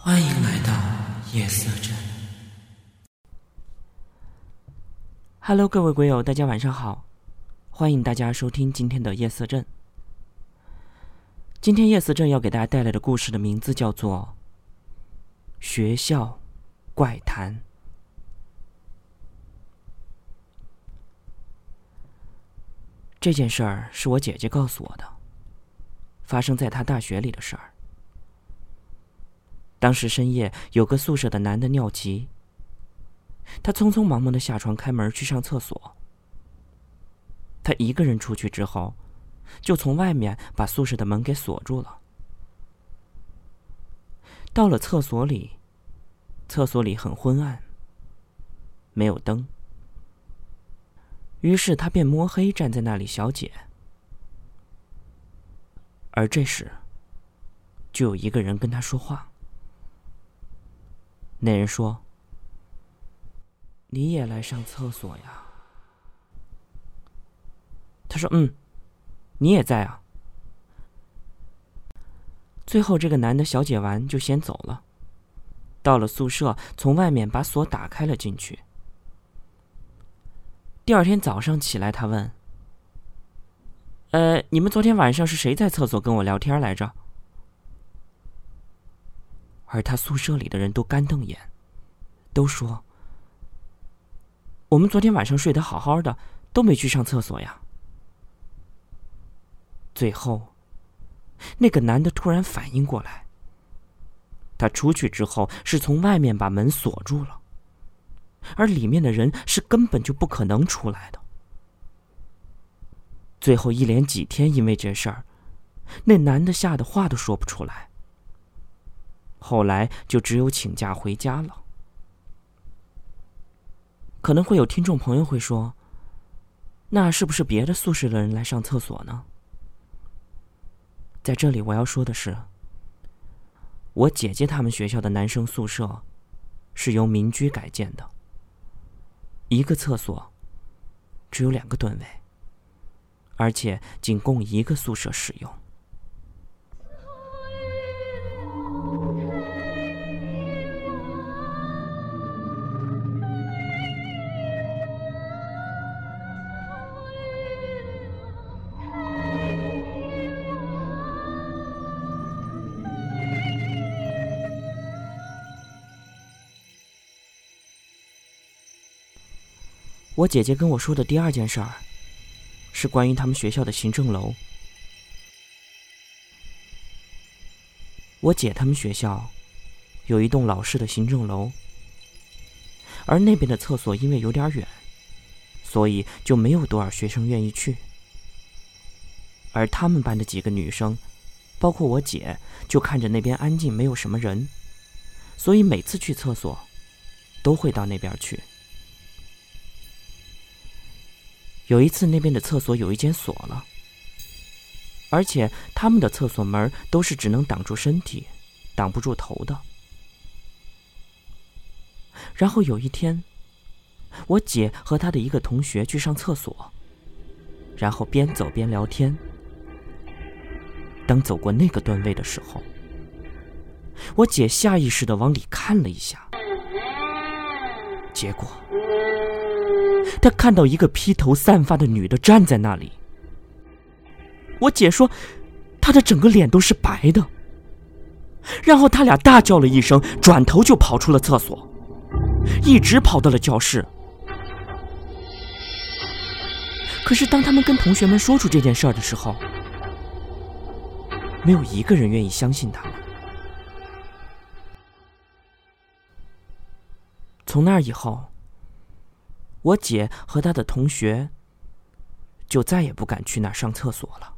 欢迎来到夜色镇。Hello，各位鬼友，大家晚上好！欢迎大家收听今天的夜色镇。今天夜色镇要给大家带来的故事的名字叫做《学校怪谈》。这件事儿是我姐姐告诉我的，发生在她大学里的事儿。当时深夜，有个宿舍的男的尿急，他匆匆忙忙的下床开门去上厕所。他一个人出去之后，就从外面把宿舍的门给锁住了。到了厕所里，厕所里很昏暗，没有灯。于是他便摸黑站在那里小解。而这时，就有一个人跟他说话。那人说：“你也来上厕所呀？”他说：“嗯，你也在啊。”最后，这个男的小解完就先走了，到了宿舍，从外面把锁打开了进去。第二天早上起来，他问：“呃，你们昨天晚上是谁在厕所跟我聊天来着？”而他宿舍里的人都干瞪眼，都说：“我们昨天晚上睡得好好的，都没去上厕所呀。”最后，那个男的突然反应过来，他出去之后是从外面把门锁住了，而里面的人是根本就不可能出来的。最后一连几天，因为这事儿，那男的吓得话都说不出来。后来就只有请假回家了。可能会有听众朋友会说：“那是不是别的宿舍的人来上厕所呢？”在这里我要说的是，我姐姐他们学校的男生宿舍是由民居改建的，一个厕所只有两个蹲位，而且仅供一个宿舍使用。我姐姐跟我说的第二件事儿，是关于他们学校的行政楼。我姐他们学校有一栋老式的行政楼，而那边的厕所因为有点远，所以就没有多少学生愿意去。而他们班的几个女生，包括我姐，就看着那边安静，没有什么人，所以每次去厕所都会到那边去。有一次，那边的厕所有一间锁了，而且他们的厕所门都是只能挡住身体，挡不住头的。然后有一天，我姐和她的一个同学去上厕所，然后边走边聊天。当走过那个段位的时候，我姐下意识的往里看了一下，结果。他看到一个披头散发的女的站在那里。我姐说，她的整个脸都是白的。然后他俩大叫了一声，转头就跑出了厕所，一直跑到了教室。可是当他们跟同学们说出这件事儿的时候，没有一个人愿意相信他们。从那以后。我姐和她的同学就再也不敢去那儿上厕所了。